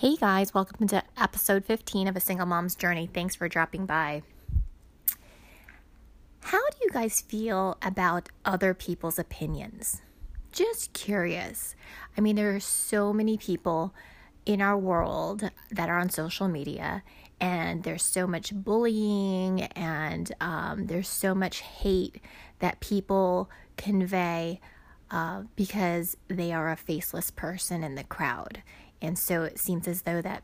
Hey guys, welcome to episode 15 of A Single Mom's Journey. Thanks for dropping by. How do you guys feel about other people's opinions? Just curious. I mean, there are so many people in our world that are on social media, and there's so much bullying and um, there's so much hate that people convey uh, because they are a faceless person in the crowd. And so it seems as though that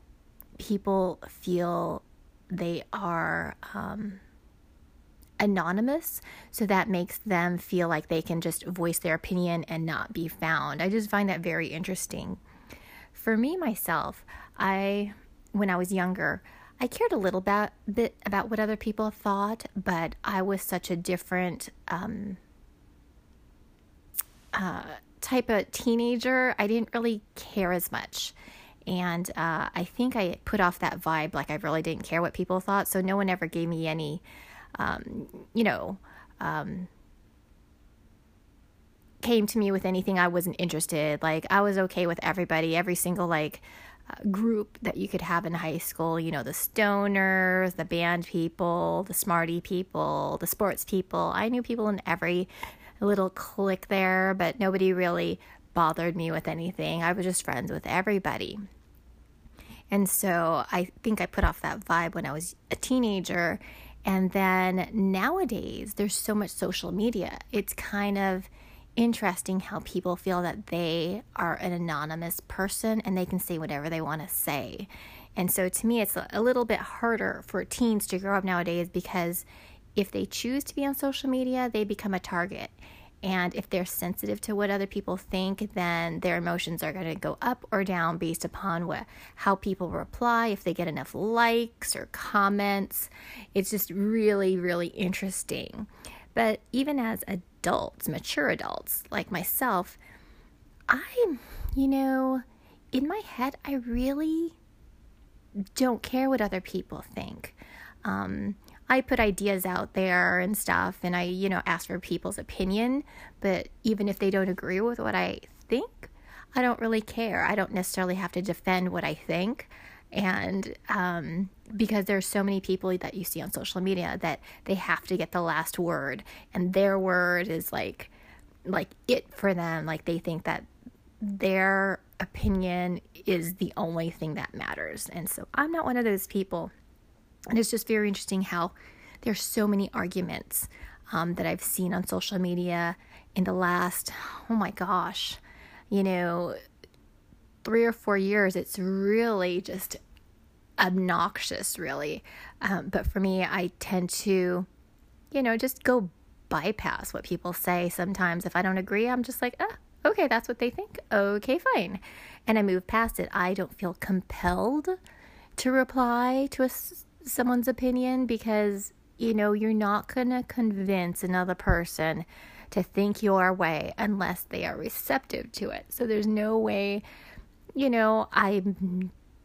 people feel they are um, anonymous. So that makes them feel like they can just voice their opinion and not be found. I just find that very interesting. For me, myself, I, when I was younger, I cared a little bit, bit about what other people thought, but I was such a different um, uh, type of teenager. I didn't really care as much. And uh, I think I put off that vibe like I really didn't care what people thought. So no one ever gave me any, um, you know, um, came to me with anything I wasn't interested. Like I was okay with everybody, every single like uh, group that you could have in high school. You know, the stoners, the band people, the smarty people, the sports people. I knew people in every little clique there, but nobody really bothered me with anything. I was just friends with everybody. And so I think I put off that vibe when I was a teenager. And then nowadays, there's so much social media. It's kind of interesting how people feel that they are an anonymous person and they can say whatever they want to say. And so to me, it's a little bit harder for teens to grow up nowadays because if they choose to be on social media, they become a target. And if they're sensitive to what other people think, then their emotions are going to go up or down based upon what how people reply, if they get enough likes or comments. It's just really really interesting. But even as adults, mature adults like myself, I you know, in my head I really don't care what other people think. Um, I put ideas out there and stuff, and I, you know, ask for people's opinion. But even if they don't agree with what I think, I don't really care. I don't necessarily have to defend what I think. And um, because there's so many people that you see on social media that they have to get the last word, and their word is like, like it for them. Like they think that their opinion is the only thing that matters. And so I'm not one of those people. And it's just very interesting how there's so many arguments um, that I've seen on social media in the last, oh my gosh, you know, three or four years. It's really just obnoxious, really. Um, but for me, I tend to, you know, just go bypass what people say sometimes. If I don't agree, I'm just like, ah, okay, that's what they think. Okay, fine. And I move past it. I don't feel compelled to reply to a someone's opinion because you know you're not going to convince another person to think your way unless they are receptive to it. So there's no way, you know, I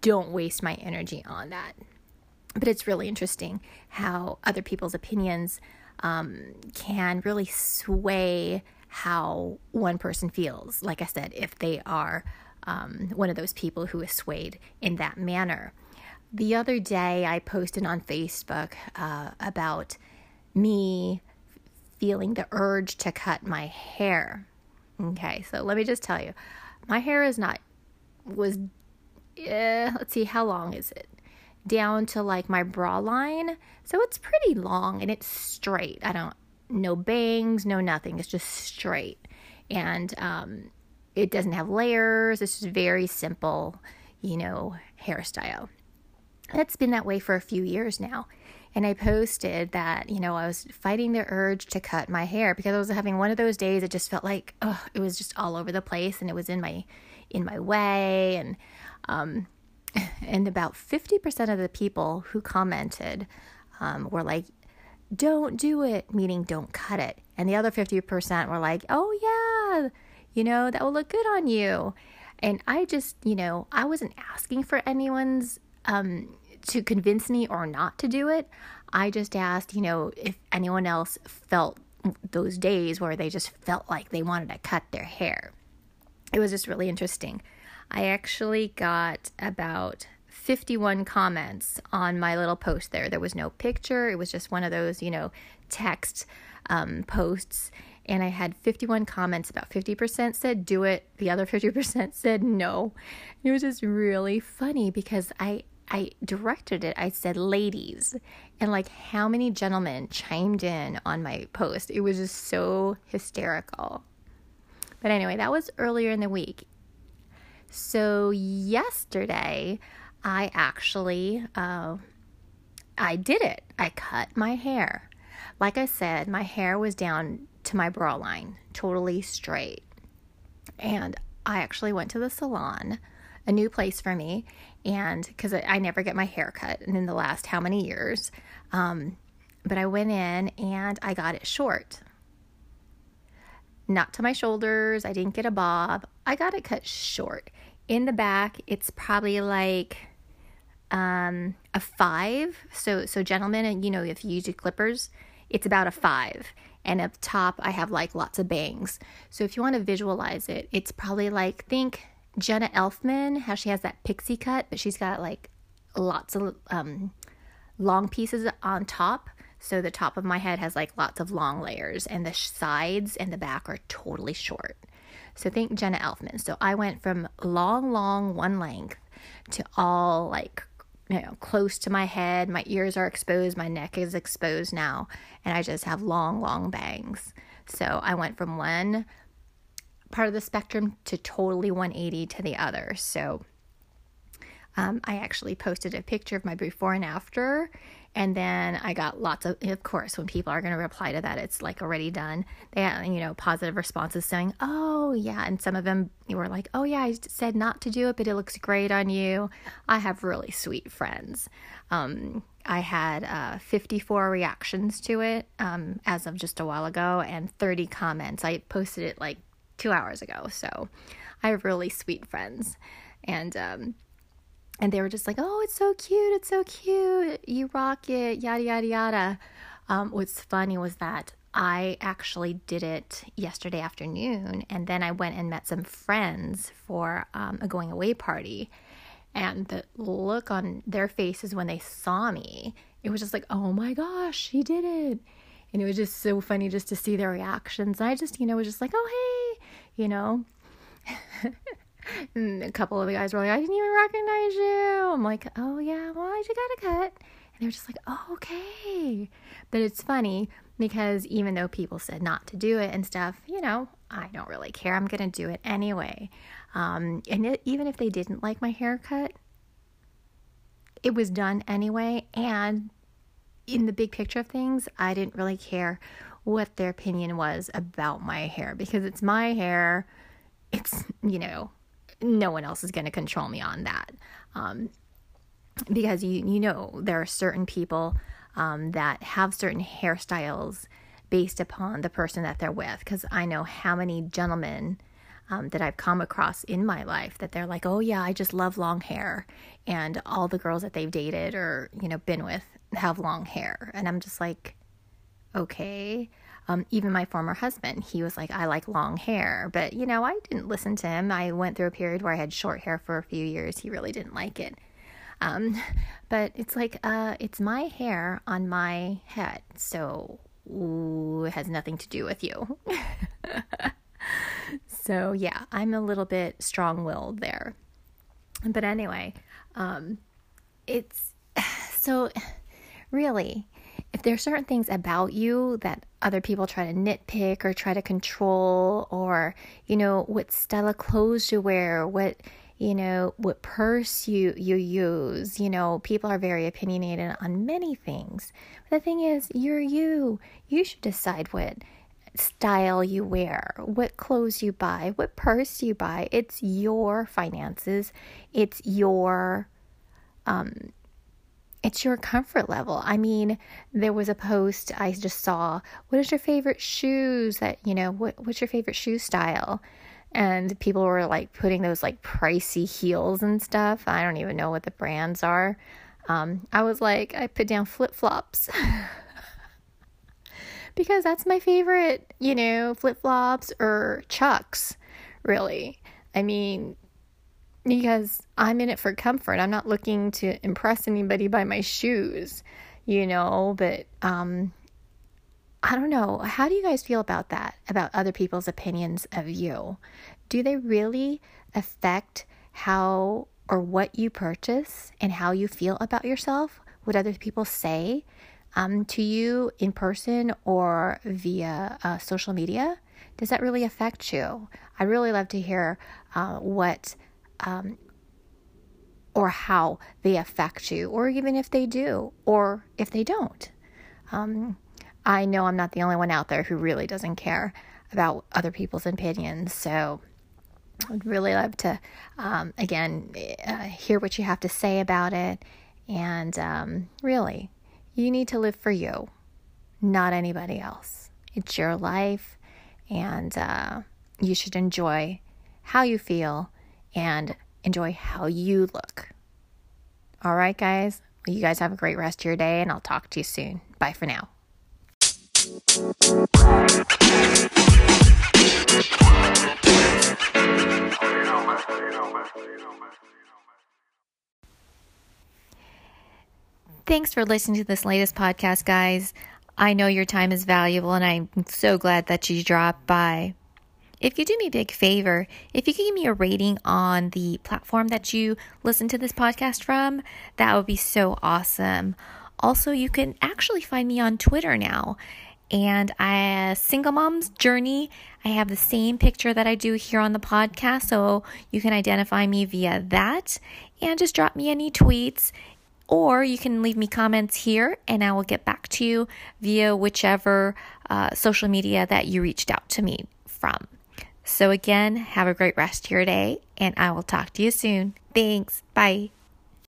don't waste my energy on that. But it's really interesting how other people's opinions um, can really sway how one person feels. Like I said, if they are um, one of those people who is swayed in that manner. The other day, I posted on Facebook uh, about me feeling the urge to cut my hair. Okay, so let me just tell you, my hair is not, was, uh, let's see, how long is it? Down to like my bra line. So it's pretty long and it's straight. I don't, no bangs, no nothing. It's just straight. And um, it doesn't have layers. It's just very simple, you know, hairstyle. It's been that way for a few years now. And I posted that, you know, I was fighting the urge to cut my hair because I was having one of those days it just felt like oh, it was just all over the place and it was in my in my way. And um and about 50% of the people who commented um, were like don't do it meaning don't cut it. And the other 50% were like oh yeah you know that will look good on you. And i just you know i wasn't asking for anyone's um, to convince me or not to do it. I just asked, you know, if anyone else felt those days where they just felt like they wanted to cut their hair. It was just really interesting. I actually got about 51 comments on my little post there. There was no picture, it was just one of those, you know, text um, posts. And I had 51 comments. About 50% said do it, the other 50% said no. It was just really funny because I I directed it. I said ladies. And like how many gentlemen chimed in on my post. It was just so hysterical. But anyway, that was earlier in the week. So yesterday, I actually uh, I did it. I cut my hair. Like I said, my hair was down to my bra line, totally straight. And I actually went to the salon a new place for me. And because I, never get my hair cut in the last how many years. Um, but I went in and I got it short. Not to my shoulders. I didn't get a bob. I got it cut short. In the back, it's probably like um, a five. So, so gentlemen, and you know, if you use your clippers, it's about a five. And up top, I have like lots of bangs. So if you want to visualize it, it's probably like think Jenna Elfman, how she has that pixie cut, but she's got like lots of um, long pieces on top. So the top of my head has like lots of long layers, and the sides and the back are totally short. So think Jenna Elfman. So I went from long, long one length to all like you know close to my head. My ears are exposed, my neck is exposed now, and I just have long, long bangs. So I went from one part of the spectrum to totally 180 to the other. So um, I actually posted a picture of my before and after, and then I got lots of, of course, when people are going to reply to that, it's like already done. They had, you know, positive responses saying, oh, yeah. And some of them were like, oh, yeah, I said not to do it, but it looks great on you. I have really sweet friends. Um, I had uh, 54 reactions to it um, as of just a while ago and 30 comments. I posted it like two hours ago. So I have really sweet friends. And, um, and they were just like, oh, it's so cute. It's so cute. You rock it, yada, yada, yada. Um, what's funny was that I actually did it yesterday afternoon, and then I went and met some friends for um, a going away party. And the look on their faces when they saw me, it was just like, oh my gosh, she did it. And it was just so funny just to see their reactions. I just, you know, was just like, oh, hey, you know. a couple of the guys were like, I didn't even recognize you. I'm like, oh, yeah, I just got a cut. And they were just like, oh, okay. But it's funny because even though people said not to do it and stuff, you know, I don't really care. I'm going to do it anyway. Um, and it, even if they didn't like my haircut, it was done anyway. And in the big picture of things, I didn't really care what their opinion was about my hair because it's my hair. It's, you know, no one else is going to control me on that. Um, because you, you know, there are certain people um, that have certain hairstyles based upon the person that they're with. Because I know how many gentlemen um, that I've come across in my life that they're like, oh, yeah, I just love long hair. And all the girls that they've dated or, you know, been with have long hair. And I'm just like, okay. Um, even my former husband, he was like, I like long hair. But, you know, I didn't listen to him. I went through a period where I had short hair for a few years. He really didn't like it. Um, but it's like, uh, it's my hair on my head. So ooh, it has nothing to do with you. so, yeah, I'm a little bit strong willed there. But anyway, um, it's so really, if there are certain things about you that other people try to nitpick or try to control, or, you know, what style of clothes you wear, what, you know, what purse you, you use, you know, people are very opinionated on many things. But the thing is, you're you. You should decide what style you wear, what clothes you buy, what purse you buy. It's your finances. It's your um it's your comfort level. I mean, there was a post I just saw, what is your favorite shoes that, you know, what what's your favorite shoe style? And people were like putting those like pricey heels and stuff. I don't even know what the brands are. Um, I was like, I put down flip flops. because that's my favorite, you know, flip flops or chucks, really. I mean, because I'm in it for comfort. I'm not looking to impress anybody by my shoes, you know, but um I don't know. How do you guys feel about that? About other people's opinions of you? Do they really affect how or what you purchase and how you feel about yourself? What other people say um, to you in person or via uh, social media? Does that really affect you? I'd really love to hear uh, what um, or how they affect you, or even if they do, or if they don't. Um, I know I'm not the only one out there who really doesn't care about other people's opinions. So I'd really love to, um, again, uh, hear what you have to say about it. And um, really, you need to live for you, not anybody else. It's your life, and uh, you should enjoy how you feel and enjoy how you look. All right, guys. Well, you guys have a great rest of your day, and I'll talk to you soon. Bye for now. Thanks for listening to this latest podcast, guys. I know your time is valuable, and I'm so glad that you dropped by. If you do me a big favor, if you could give me a rating on the platform that you listen to this podcast from, that would be so awesome. Also, you can actually find me on Twitter now and I single mom's journey. I have the same picture that I do here on the podcast, so you can identify me via that and just drop me any tweets or you can leave me comments here and I will get back to you via whichever uh, social media that you reached out to me from. So, again, have a great rest of your day and I will talk to you soon. Thanks. Bye.